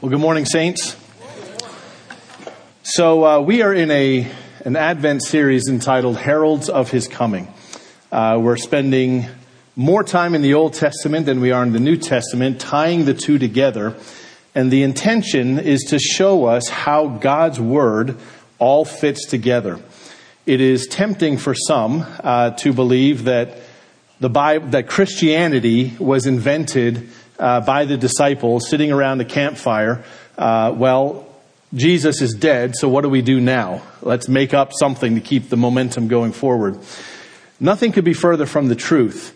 Well, good morning, saints. So uh, we are in a an Advent series entitled "Heralds of His Coming." Uh, we're spending more time in the Old Testament than we are in the New Testament, tying the two together, and the intention is to show us how God's Word all fits together. It is tempting for some uh, to believe that the Bible, that Christianity was invented uh, by the disciples sitting around the campfire. Uh, well, Jesus is dead, so what do we do now? Let's make up something to keep the momentum going forward. Nothing could be further from the truth.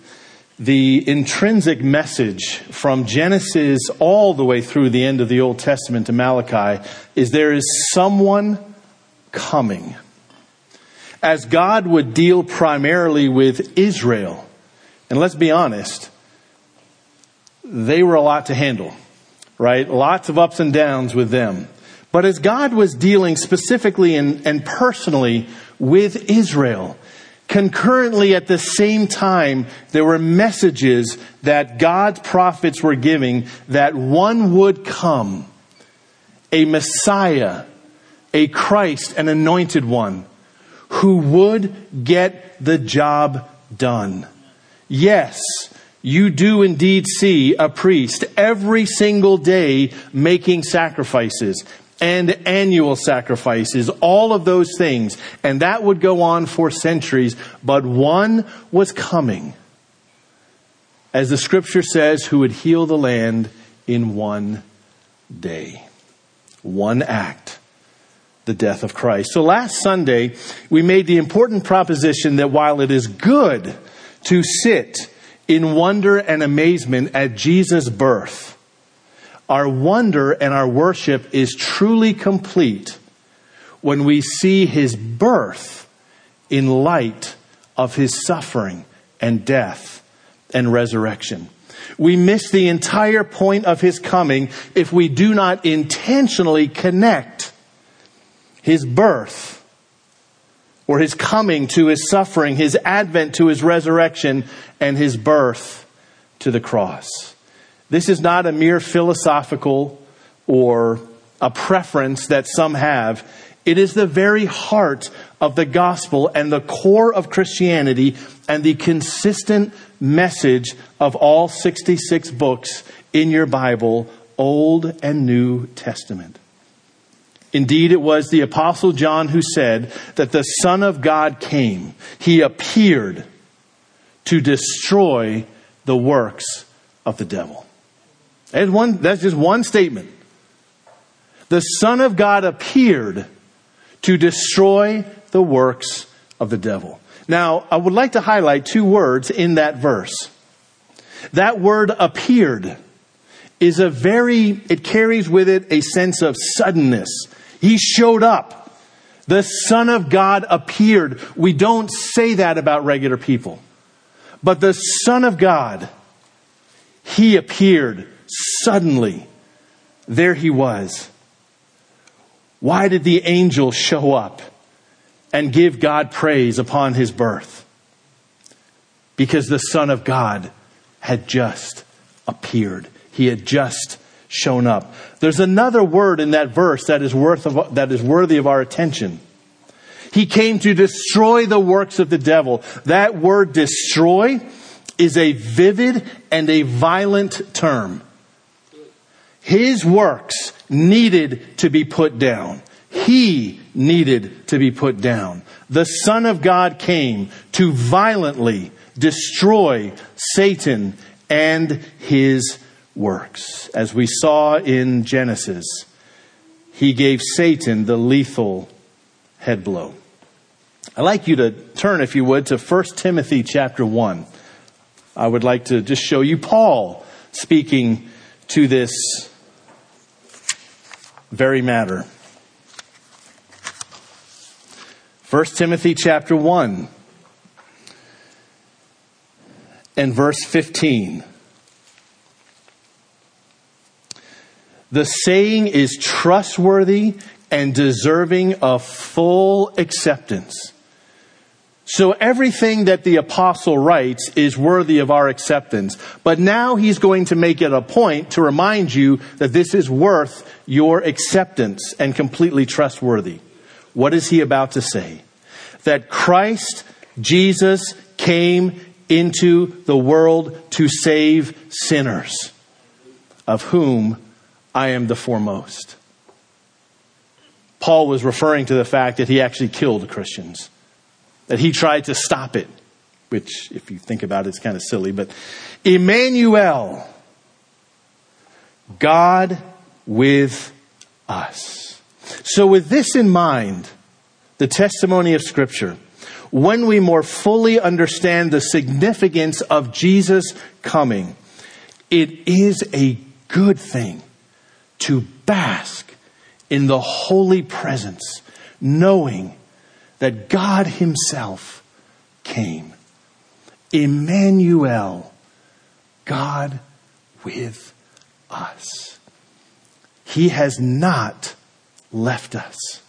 The intrinsic message from Genesis all the way through the end of the Old Testament to Malachi is there is someone coming. As God would deal primarily with Israel, and let's be honest, they were a lot to handle, right? Lots of ups and downs with them. But as God was dealing specifically and, and personally with Israel, concurrently at the same time, there were messages that God's prophets were giving that one would come, a Messiah, a Christ, an anointed one, who would get the job done. Yes, you do indeed see a priest every single day making sacrifices and annual sacrifices, all of those things. And that would go on for centuries, but one was coming, as the scripture says, who would heal the land in one day. One act. The death of Christ. So last Sunday, we made the important proposition that while it is good to sit in wonder and amazement at Jesus' birth. Our wonder and our worship is truly complete when we see his birth in light of his suffering and death and resurrection. We miss the entire point of his coming if we do not intentionally connect his birth or his coming to his suffering, his advent to his resurrection, and his birth to the cross. This is not a mere philosophical or a preference that some have. It is the very heart of the gospel and the core of Christianity and the consistent message of all 66 books in your Bible, Old and New Testament. Indeed, it was the apostle John who said that the Son of God came. He appeared to destroy the works of the devil. That's, one, that's just one statement. The Son of God appeared to destroy the works of the devil. Now, I would like to highlight two words in that verse. That word appeared is a very, it carries with it a sense of suddenness he showed up. The Son of God appeared. We don't say that about regular people. But the Son of God, He appeared suddenly. There He was. Why did the angel show up and give God praise upon His birth? Because the Son of God had just appeared. He had just shown up. There's another word in that verse that is worth of, that is worthy of our attention. He came to destroy the works of the devil. That word destroy is a vivid and a violent term. His works needed to be put down. He needed to be put down. The Son of God came to violently destroy Satan and his works. As we saw in Genesis, he gave Satan the lethal head blow. I'd like you to turn, if you would, to 1 Timothy chapter 1. I would like to just show you Paul speaking to this very matter. 1 Timothy chapter 1 and verse 15. The saying is trustworthy and deserving of full acceptance. So everything that the apostle writes is worthy of our acceptance. But now he's going to make it a point to remind you that this is worth your acceptance and completely trustworthy. What is he about to say? That Christ, Jesus, came into the world to save sinners, of whom I am the foremost. Paul was referring to the fact that he actually killed Christians, that he tried to stop it, which, if you think about it, is kind of silly. But Emmanuel, God with us. So, with this in mind, the testimony of Scripture, when we more fully understand the significance of Jesus coming, it is a good thing to bask in the holy presence, knowing that God Himself came. Emmanuel, God with us. He has not left us.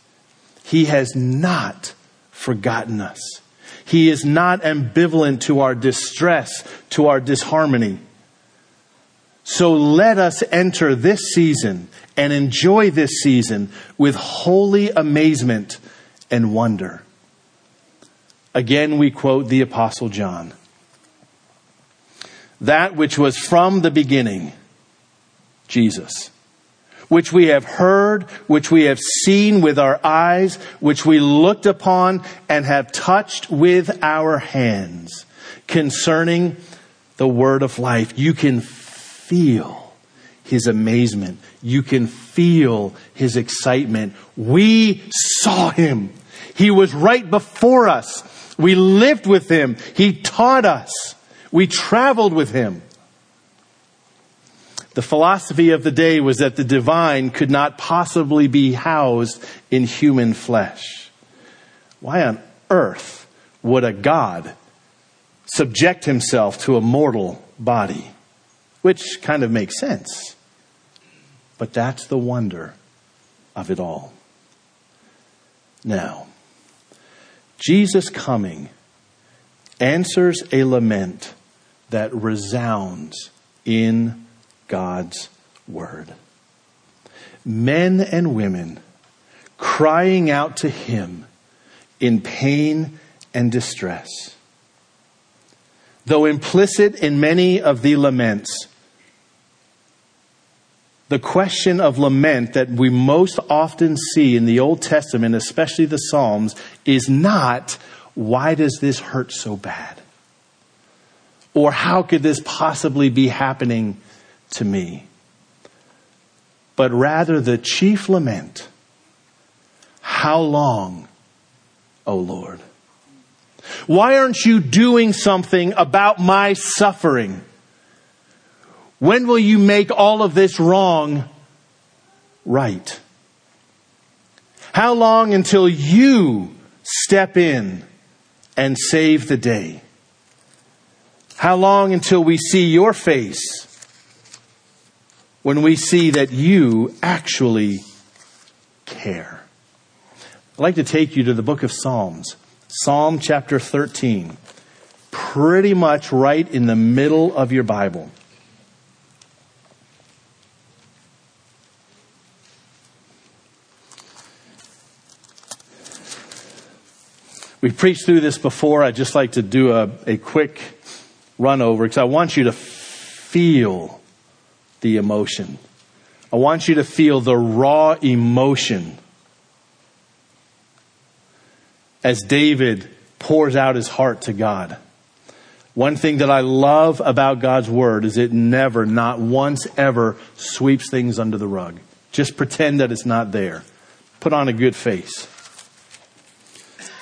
He has not forgotten us. He is not ambivalent to our distress, to our disharmony. So let us enter this season and enjoy this season with holy amazement and wonder. Again, we quote the Apostle John. That which was from the beginning, Jesus which we have heard, which we have seen with our eyes, which we looked upon and have touched with our hands concerning the word of life. You can feel his amazement. You can feel his excitement. We saw him. He was right before us. We lived with him. He taught us. We traveled with him. The philosophy of the day was that the divine could not possibly be housed in human flesh. Why on earth would a God subject himself to a mortal body? Which kind of makes sense. But that's the wonder of it all. Now, Jesus coming answers a lament that resounds in God's word. Men and women crying out to him in pain and distress. Though implicit in many of the laments, the question of lament that we most often see in the Old Testament, especially the Psalms, is not, why does this hurt so bad? Or how could this possibly be happening to me, but rather the chief lament How long, O Lord? Why aren't you doing something about my suffering? When will you make all of this wrong right? How long until you step in and save the day? How long until we see your face when we see that you actually care. I'd like to take you to the book of Psalms, Psalm chapter 13, pretty much right in the middle of your Bible. We preached through this before. I'd just like to do a, a quick run over because I want you to feel the emotion. I want you to feel the raw emotion as David pours out his heart to God. One thing that I love about God's word is it never, not once ever, sweeps things under the rug. Just pretend that it's not there. Put on a good face.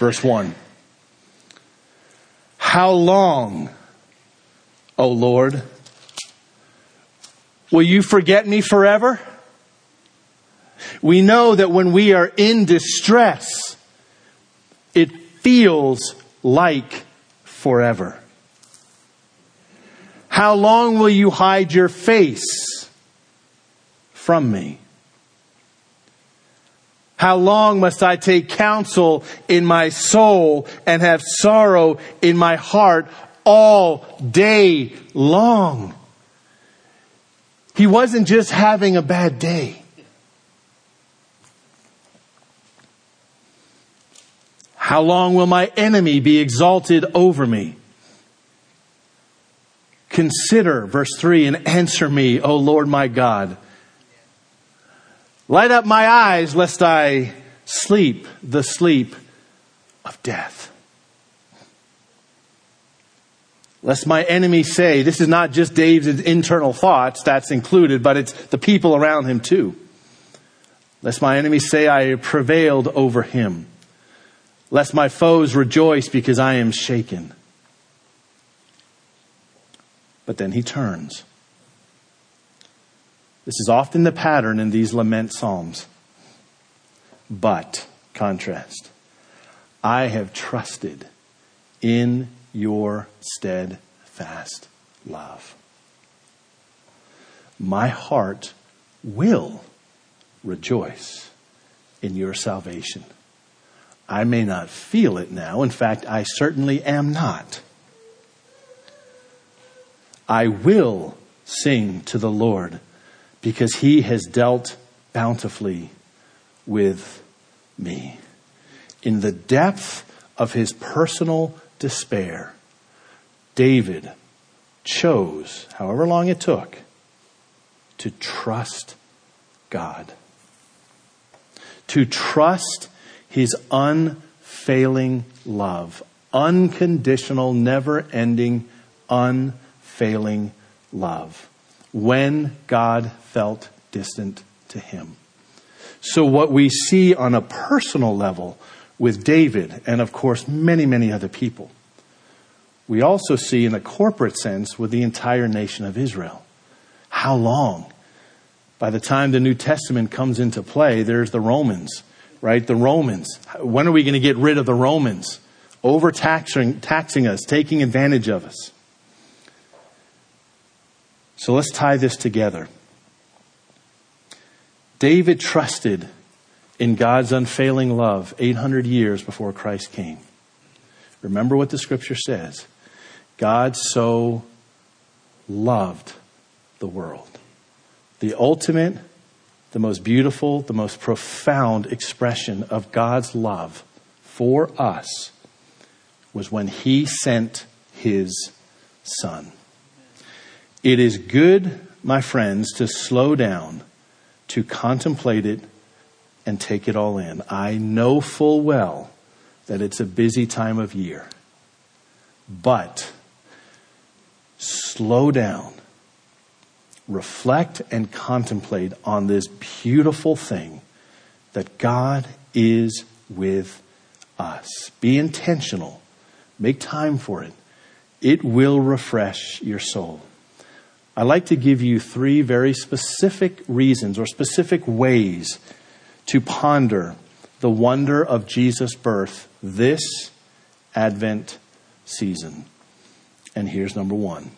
Verse 1. How long, O Lord, Will you forget me forever? We know that when we are in distress, it feels like forever. How long will you hide your face from me? How long must I take counsel in my soul and have sorrow in my heart all day long? He wasn't just having a bad day. How long will my enemy be exalted over me? Consider, verse 3, and answer me, O Lord my God. Light up my eyes lest I sleep the sleep of death. Lest my enemies say, this is not just David's internal thoughts, that's included, but it's the people around him too. Lest my enemies say I prevailed over him. Lest my foes rejoice because I am shaken. But then he turns. This is often the pattern in these lament psalms. But, contrast, I have trusted in your steadfast love. My heart will rejoice in your salvation. I may not feel it now. In fact, I certainly am not. I will sing to the Lord because he has dealt bountifully with me. In the depth of his personal despair, David chose, however long it took, to trust God. To trust his unfailing love, unconditional, never ending, unfailing love when God felt distant to him. So what we see on a personal level with David and of course many, many other people, we also see in a corporate sense with the entire nation of Israel. How long? By the time the New Testament comes into play, there's the Romans, right? The Romans. When are we going to get rid of the Romans? Overtaxing taxing us, taking advantage of us. So let's tie this together. David trusted in God's unfailing love 800 years before Christ came. Remember what the scripture says God so loved the world. The ultimate, the most beautiful, the most profound expression of God's love for us was when He sent His Son. It is good, my friends, to slow down, to contemplate it, and take it all in. I know full well that it's a busy time of year. But slow down, reflect, and contemplate on this beautiful thing that God is with us. Be intentional, make time for it. It will refresh your soul. I like to give you three very specific reasons or specific ways to ponder the wonder of Jesus' birth this Advent season. And here's number one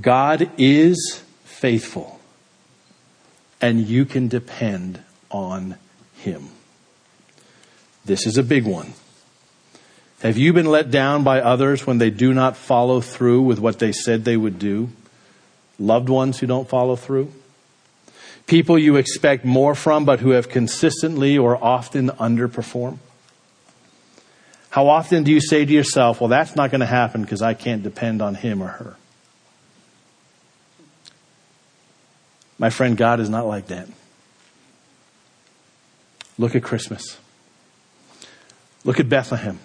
God is faithful, and you can depend on Him. This is a big one. Have you been let down by others when they do not follow through with what they said they would do? Loved ones who don't follow through? People you expect more from but who have consistently or often underperformed? How often do you say to yourself, well, that's not going to happen because I can't depend on him or her? My friend, God is not like that. Look at Christmas. Look at Bethlehem.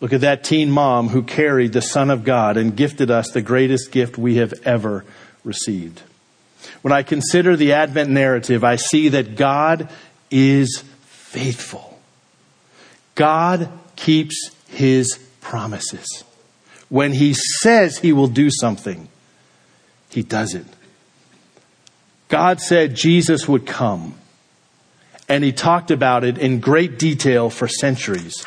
Look at that teen mom who carried the Son of God and gifted us the greatest gift we have ever received. When I consider the Advent narrative, I see that God is faithful. God keeps his promises. When he says he will do something, he does it. God said Jesus would come, and he talked about it in great detail for centuries.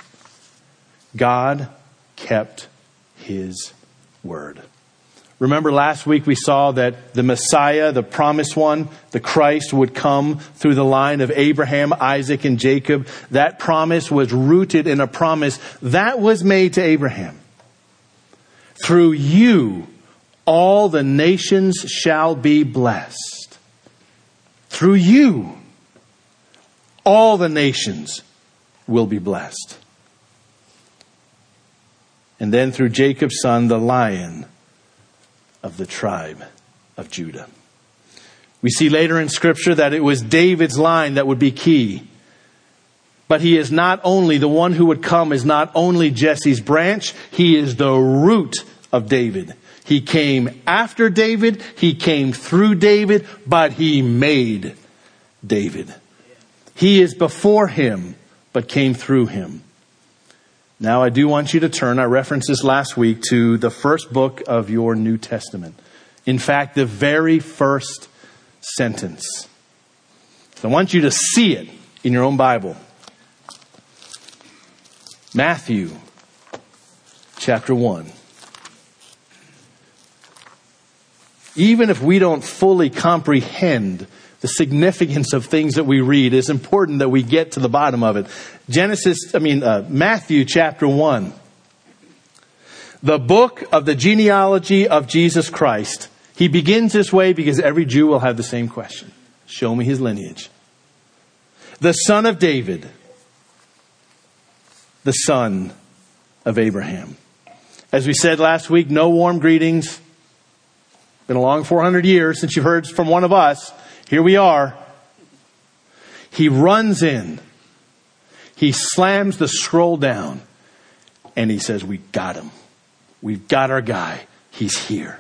God kept his word. Remember last week we saw that the Messiah, the promised one, the Christ would come through the line of Abraham, Isaac, and Jacob. That promise was rooted in a promise that was made to Abraham. Through you, all the nations shall be blessed. Through you, all the nations will be blessed. And then through Jacob's son, the lion of the tribe of Judah. We see later in scripture that it was David's line that would be key. But he is not only, the one who would come is not only Jesse's branch, he is the root of David. He came after David, he came through David, but he made David. He is before him, but came through him. Now, I do want you to turn, I referenced this last week, to the first book of your New Testament. In fact, the very first sentence. So I want you to see it in your own Bible. Matthew chapter 1. Even if we don't fully comprehend the significance of things that we read, it's important that we get to the bottom of it. Genesis, I mean, uh, Matthew chapter 1. The book of the genealogy of Jesus Christ. He begins this way because every Jew will have the same question. Show me his lineage. The son of David, the son of Abraham. As we said last week, no warm greetings. Been a long 400 years since you've heard from one of us. Here we are. He runs in. He slams the scroll down and he says, We got him. We've got our guy. He's here.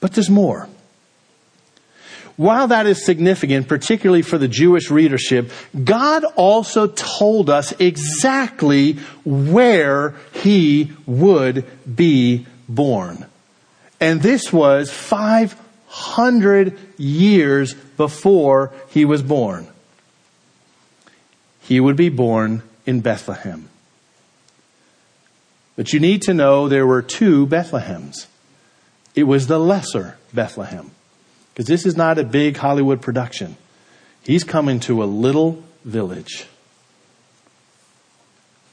But there's more. While that is significant, particularly for the Jewish readership, God also told us exactly where he would be born. And this was five hundred years before he was born. He would be born in Bethlehem. But you need to know there were two Bethlehems. It was the lesser Bethlehem. Because this is not a big Hollywood production. He's coming to a little village.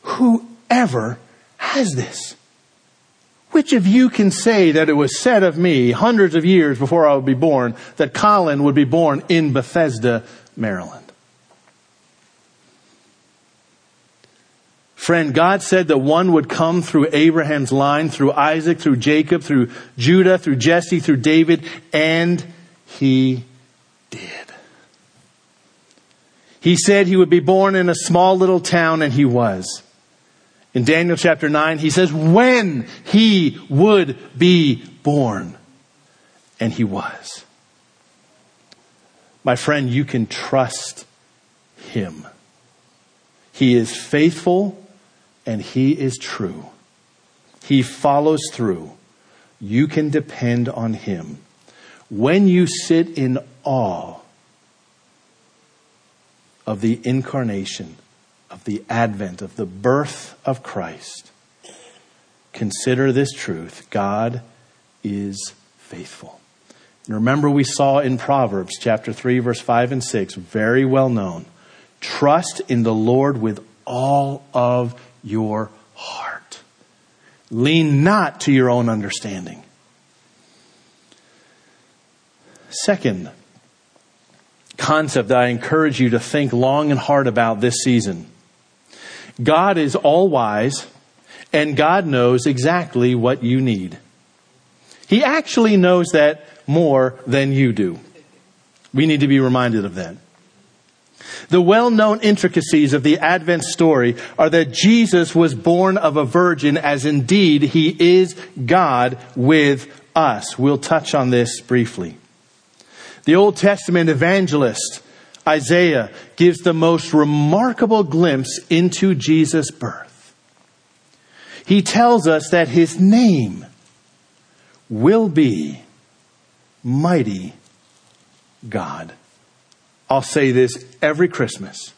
Whoever has this? Which of you can say that it was said of me hundreds of years before I would be born that Colin would be born in Bethesda, Maryland? Friend, God said that one would come through Abraham's line, through Isaac, through Jacob, through Judah, through Jesse, through David, and he did. He said he would be born in a small little town, and he was. In Daniel chapter 9, he says when he would be born. And he was. My friend, you can trust him. He is faithful and he is true. He follows through. You can depend on him. When you sit in awe of the incarnation, of the advent, of the birth of Christ, consider this truth God is faithful. And remember, we saw in Proverbs chapter 3, verse 5 and 6, very well known. Trust in the Lord with all of your heart. Lean not to your own understanding. Second concept that I encourage you to think long and hard about this season God is all wise and God knows exactly what you need. He actually knows that more than you do. We need to be reminded of that. The well-known intricacies of the Advent story are that Jesus was born of a virgin as indeed he is God with us. We'll touch on this briefly. The Old Testament evangelist Isaiah gives the most remarkable glimpse into Jesus' birth. He tells us that his name will be Mighty God. I'll say this every Christmas.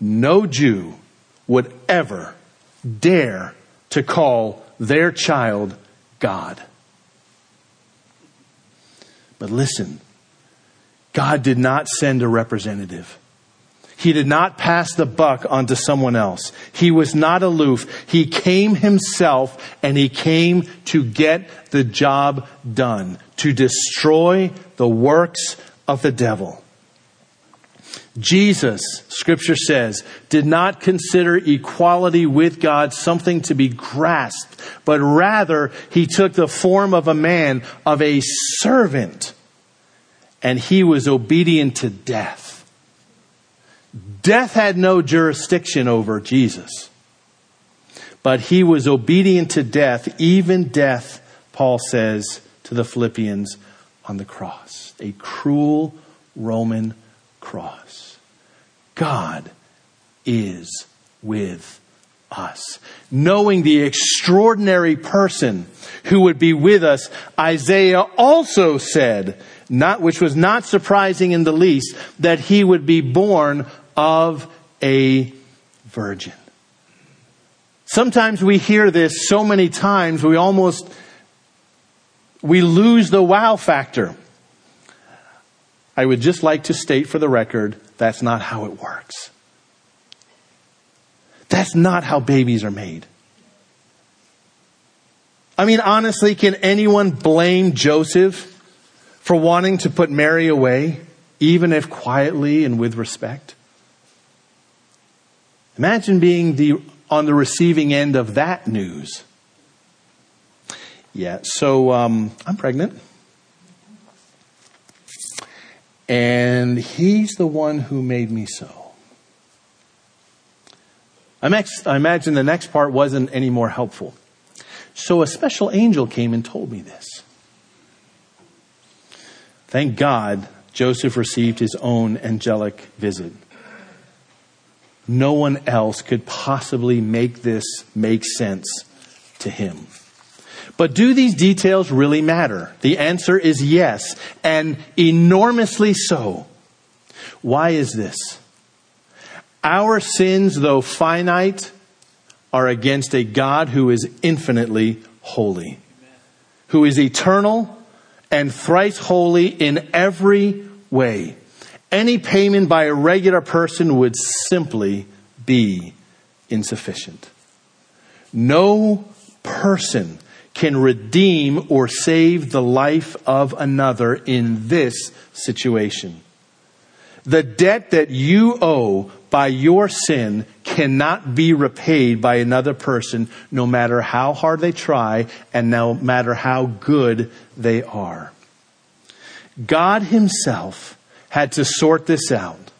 No Jew would ever dare to call their child God. But listen, God did not send a representative. He did not pass the buck onto someone else. He was not aloof. He came himself and he came to get the job done, to destroy the works of the devil. Jesus, scripture says, did not consider equality with God something to be grasped, but rather he took the form of a man, of a servant, and he was obedient to death Death had no jurisdiction over Jesus. But he was obedient to death, even death, Paul says to the Philippians, on the cross. A cruel Roman cross. God is with us. Knowing the extraordinary person who would be with us, Isaiah also said, not, which was not surprising in the least, that he would be born of a virgin. Sometimes we hear this so many times we almost we lose the wow factor. I would just like to state for the record that's not how it works. That's not how babies are made. I mean, honestly, can anyone blame Joseph for wanting to put Mary away, even if quietly and with respect? Imagine being the, on the receiving end of that news. Yeah, so um, I'm pregnant. And he's the one who made me so. I imagine the next part wasn't any more helpful. So a special angel came and told me this. Thank God Joseph received his own angelic visit. No one else could possibly make this make sense to him. But do these details really matter? The answer is yes, and enormously so. Why is this? Our sins, though finite, are against a God who is infinitely holy, who is eternal and thrice holy in every way any payment by a regular person would simply be insufficient. No person can redeem or save the life of another in this situation. The debt that you owe by your sin cannot be repaid by another person, no matter how hard they try and no matter how good they are. God Himself had to sort this out.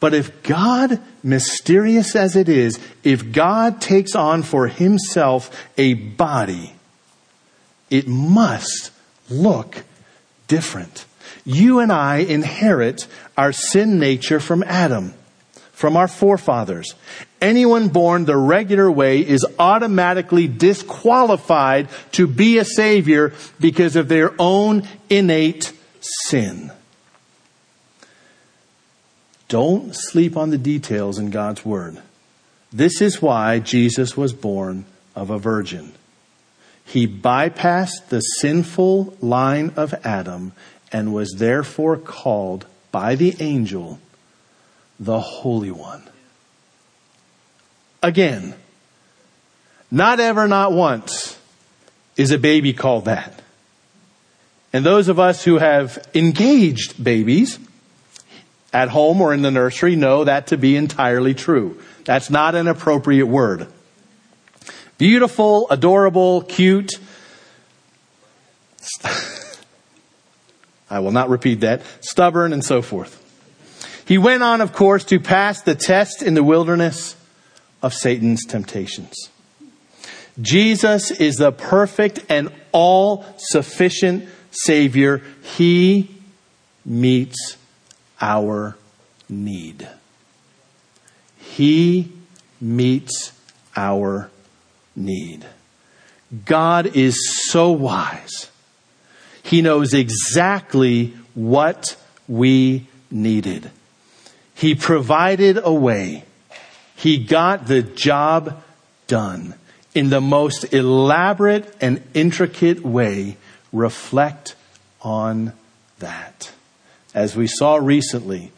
But if God, mysterious as it is, if God takes on for himself a body, it must look different. You and I inherit our sin nature from Adam, from our forefathers. Anyone born the regular way is automatically disqualified to be a savior because of their own innate sin. Don't sleep on the details in God's Word. This is why Jesus was born of a virgin. He bypassed the sinful line of Adam and was therefore called by the angel the Holy One. Again, not ever, not once is a baby called that. And those of us who have engaged babies, at home or in the nursery know that to be entirely true. That's not an appropriate word. Beautiful, adorable, cute. I will not repeat that. Stubborn and so forth. He went on, of course, to pass the test in the wilderness of Satan's temptations. Jesus is the perfect and all sufficient Savior. He meets our need. He meets our need. God is so wise. He knows exactly what we needed. He provided a way. He got the job done in the most elaborate and intricate way. Reflect on that. As we saw recently,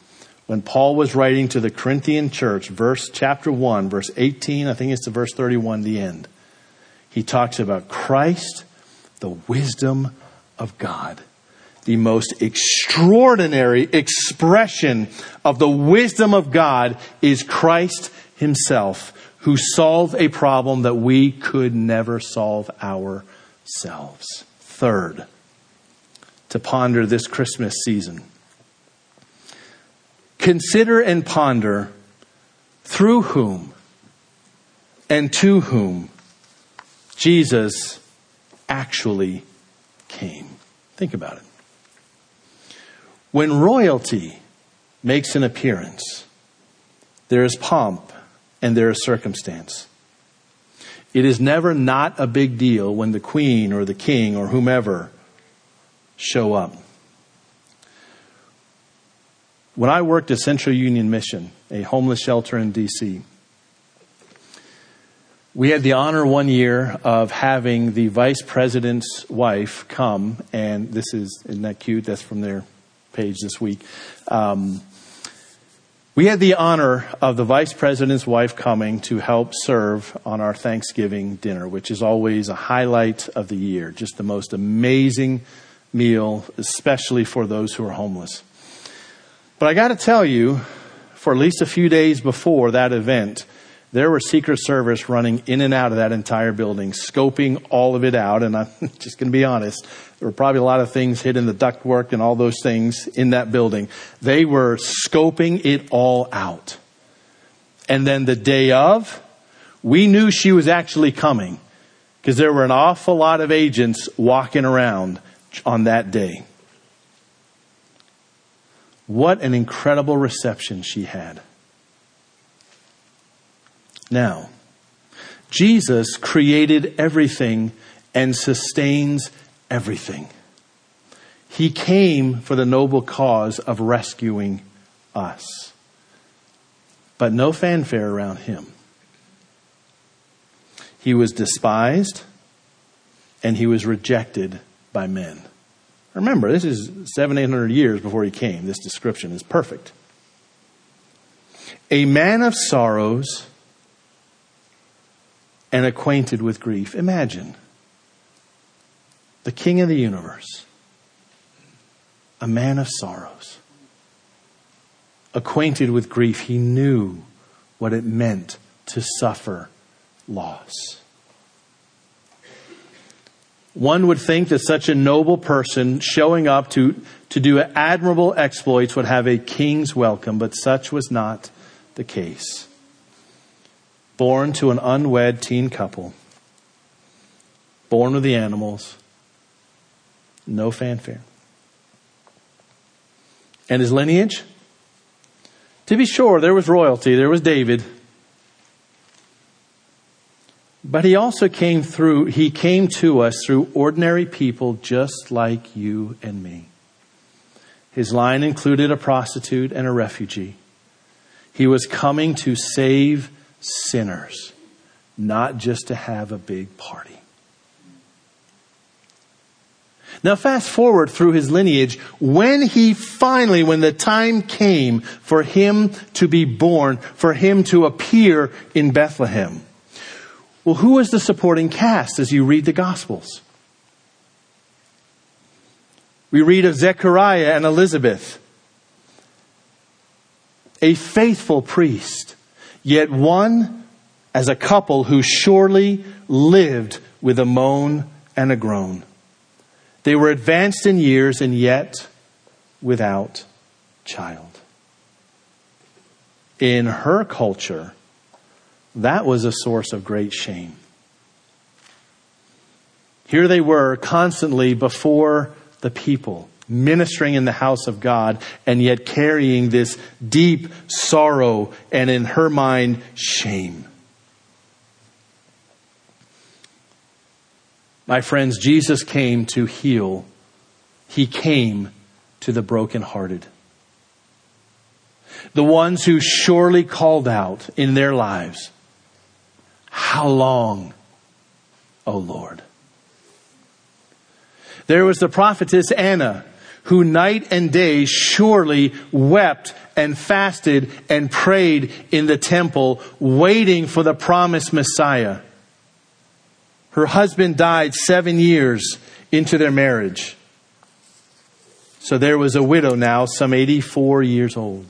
when Paul was writing to the Corinthian church, verse chapter 1, verse 18, I think it's to verse 31, the end. He talks about Christ, the wisdom of God. The most extraordinary expression of the wisdom of God is Christ himself, who solved a problem that we could never solve ourselves. Third, to ponder this Christmas season Consider and ponder through whom and to whom Jesus actually came. Think about it. When royalty makes an appearance, there is pomp and there is circumstance. It is never not a big deal when the queen or the king or whomever show up. When I worked at Central Union Mission, a homeless shelter in D.C., we had the honor one year of having the vice president's wife come, and this is, isn't that cute? That's from their page this week. Um, we had the honor of the vice president's wife coming to help serve on our Thanksgiving dinner, which is always a highlight of the year. Just the most amazing meal, especially for those who are homeless. But I got to tell you, for at least a few days before that event, there were Secret Service running in and out of that entire building, scoping all of it out. And I'm just going to be honest, there were probably a lot of things hidden, in the ductwork and all those things in that building. They were scoping it all out. And then the day of, we knew she was actually coming because there were an awful lot of agents walking around on that day. What an incredible reception she had. Now, Jesus created everything and sustains everything. He came for the noble cause of rescuing us. But no fanfare around him. He was despised and he was rejected by men. Remember, this is seven, eight hundred years before he came. This description is perfect. A man of sorrows and acquainted with grief. Imagine the king of the universe, a man of sorrows, acquainted with grief. He knew what it meant to suffer loss. One would think that such a noble person showing up to, to do admirable exploits would have a king's welcome, but such was not the case. Born to an unwed teen couple, born with the animals, no fanfare. And his lineage? To be sure, there was royalty, there was David. But he also came through, he came to us through ordinary people just like you and me. His line included a prostitute and a refugee. He was coming to save sinners, not just to have a big party. Now fast forward through his lineage, when he finally, when the time came for him to be born, for him to appear in Bethlehem, well, who is the supporting cast as you read the Gospels? We read of Zechariah and Elizabeth, a faithful priest, yet one as a couple who surely lived with a moan and a groan. They were advanced in years and yet without child. In her culture, that was a source of great shame. Here they were constantly before the people, ministering in the house of God, and yet carrying this deep sorrow and in her mind, shame. My friends, Jesus came to heal. He came to the brokenhearted. The ones who surely called out in their lives, how long, O Lord? There was the prophetess Anna, who night and day surely wept and fasted and prayed in the temple, waiting for the promised Messiah. Her husband died seven years into their marriage. So there was a widow now, some 84 years old.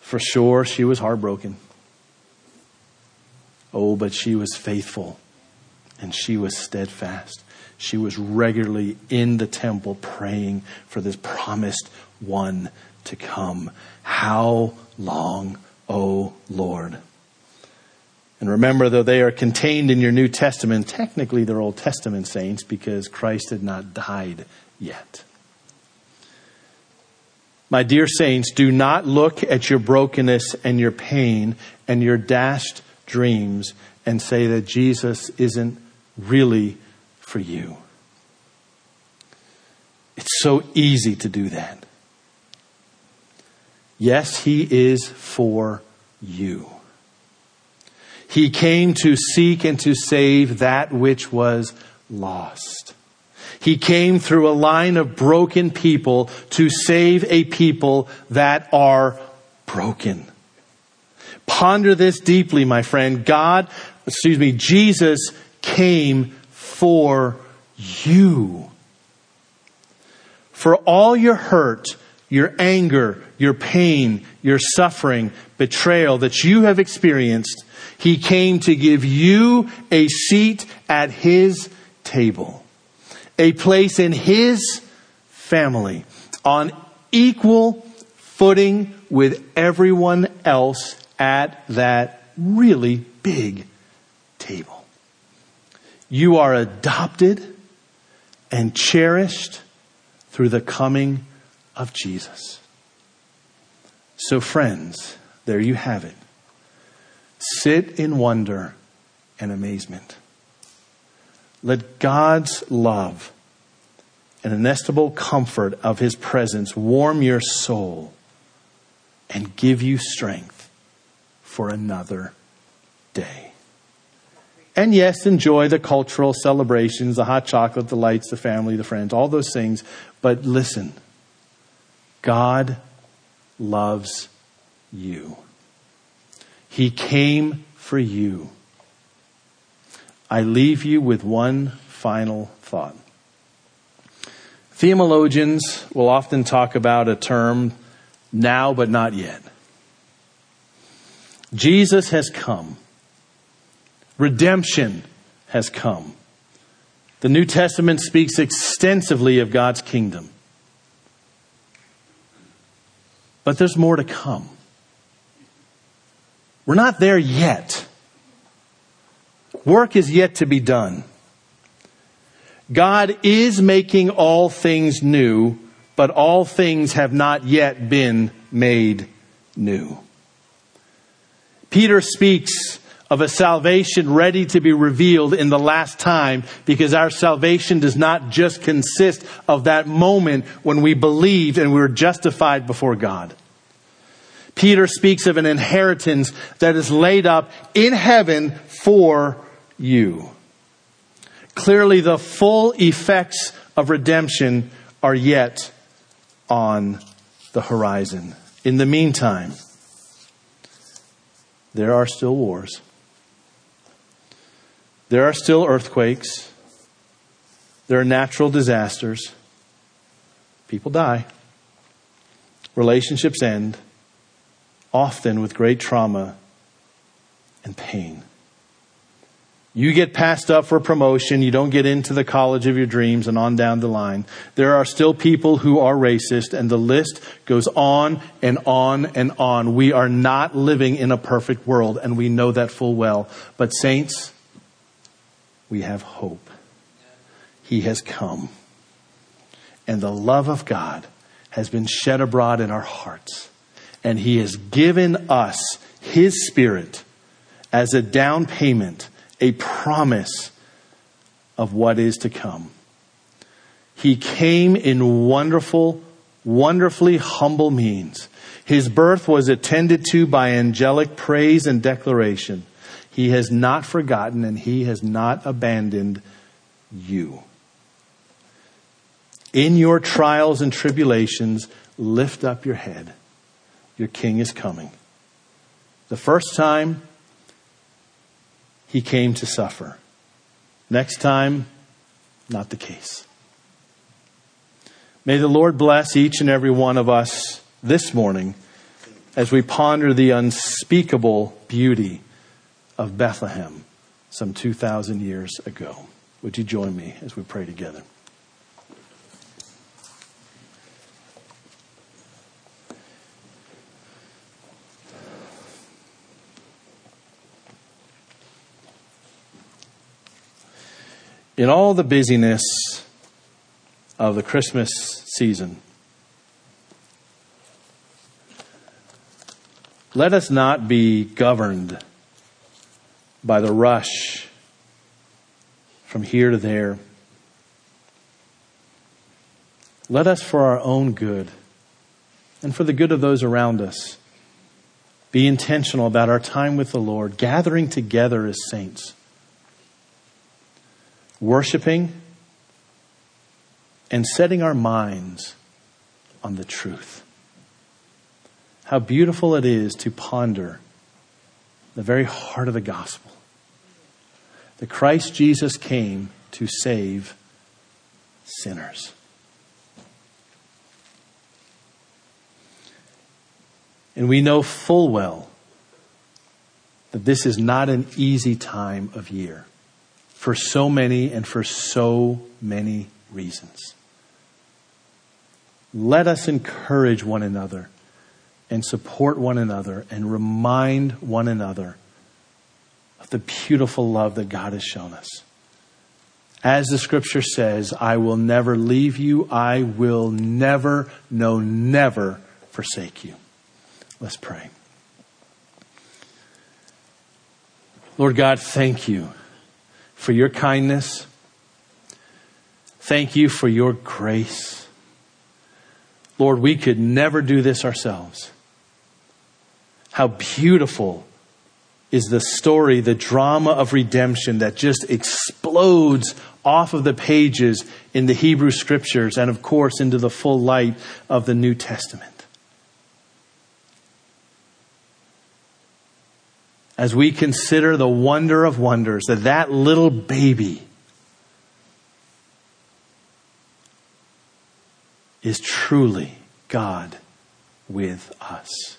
For sure, she was heartbroken. Oh, but she was faithful and she was steadfast. She was regularly in the temple praying for this promised one to come. How long, O Lord? And remember, though they are contained in your New Testament, technically they're Old Testament saints because Christ had not died yet. My dear saints, do not look at your brokenness and your pain and your dashed dreams and say that Jesus isn't really for you. It's so easy to do that. Yes, He is for you. He came to seek and to save that which was lost. He came through a line of broken people to save a people that are broken. Ponder this deeply, my friend. God, excuse me, Jesus came for you. For all your hurt, your anger, your pain, your suffering, betrayal that you have experienced, He came to give you a seat at His table, a place in His family on equal footing with everyone else at that really big table. You are adopted and cherished through the coming of Jesus. So, friends, there you have it. Sit in wonder and amazement. Let God's love and inestimable comfort of His presence warm your soul and give you strength for another day. And yes, enjoy the cultural celebrations, the hot chocolate, the lights, the family, the friends, all those things. But listen, God loves you. He came for you. I leave you with one final thought. Theologians will often talk about a term, now but not yet. Jesus has come. Redemption has come. The New Testament speaks extensively of God's kingdom. But there's more to come. We're not there yet. Work is yet to be done. God is making all things new, but all things have not yet been made new. Peter speaks of a salvation ready to be revealed in the last time because our salvation does not just consist of that moment when we believed and we were justified before God. Peter speaks of an inheritance that is laid up in heaven for you. Clearly, the full effects of redemption are yet on the horizon. In the meantime, there are still wars. There are still earthquakes. There are natural disasters. People die. Relationships end, often with great trauma and pain. You get passed up for promotion. You don't get into the college of your dreams and on down the line. There are still people who are racist and the list goes on and on and on. We are not living in a perfect world and we know that full well. But saints, we have hope. He has come. And the love of God has been shed abroad in our hearts. And He has given us His Spirit as a down payment a promise of what is to come. He came in wonderful, wonderfully humble means. His birth was attended to by angelic praise and declaration. He has not forgotten and he has not abandoned you. In your trials and tribulations, lift up your head. Your king is coming. The first time, he came to suffer. Next time, not the case. May the Lord bless each and every one of us this morning as we ponder the unspeakable beauty of Bethlehem some 2,000 years ago. Would you join me as we pray together? In all the busyness of the Christmas season, let us not be governed by the rush from here to there. Let us, for our own good and for the good of those around us, be intentional about our time with the Lord, gathering together as saints worshiping, and setting our minds on the truth. How beautiful it is to ponder the very heart of the gospel. That Christ Jesus came to save sinners. And we know full well that this is not an easy time of year for so many and for so many reasons. Let us encourage one another and support one another and remind one another of the beautiful love that God has shown us. As the scripture says, I will never leave you. I will never, no, never forsake you. Let's pray. Lord God, thank you for your kindness. Thank you for your grace. Lord, we could never do this ourselves. How beautiful is the story, the drama of redemption that just explodes off of the pages in the Hebrew scriptures and, of course, into the full light of the New Testament. as we consider the wonder of wonders that that little baby is truly God with us.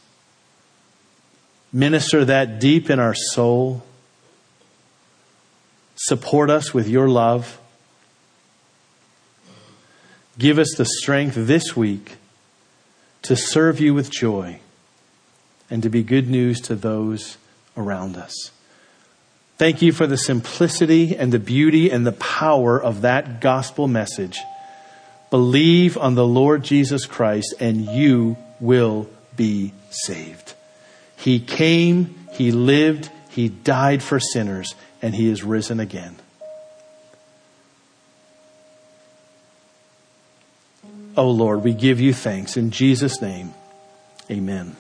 Minister that deep in our soul. Support us with your love. Give us the strength this week to serve you with joy and to be good news to those around us. Thank you for the simplicity and the beauty and the power of that gospel message. Believe on the Lord Jesus Christ and you will be saved. He came, He lived, He died for sinners, and He is risen again. Oh Lord, we give you thanks. In Jesus' name, amen.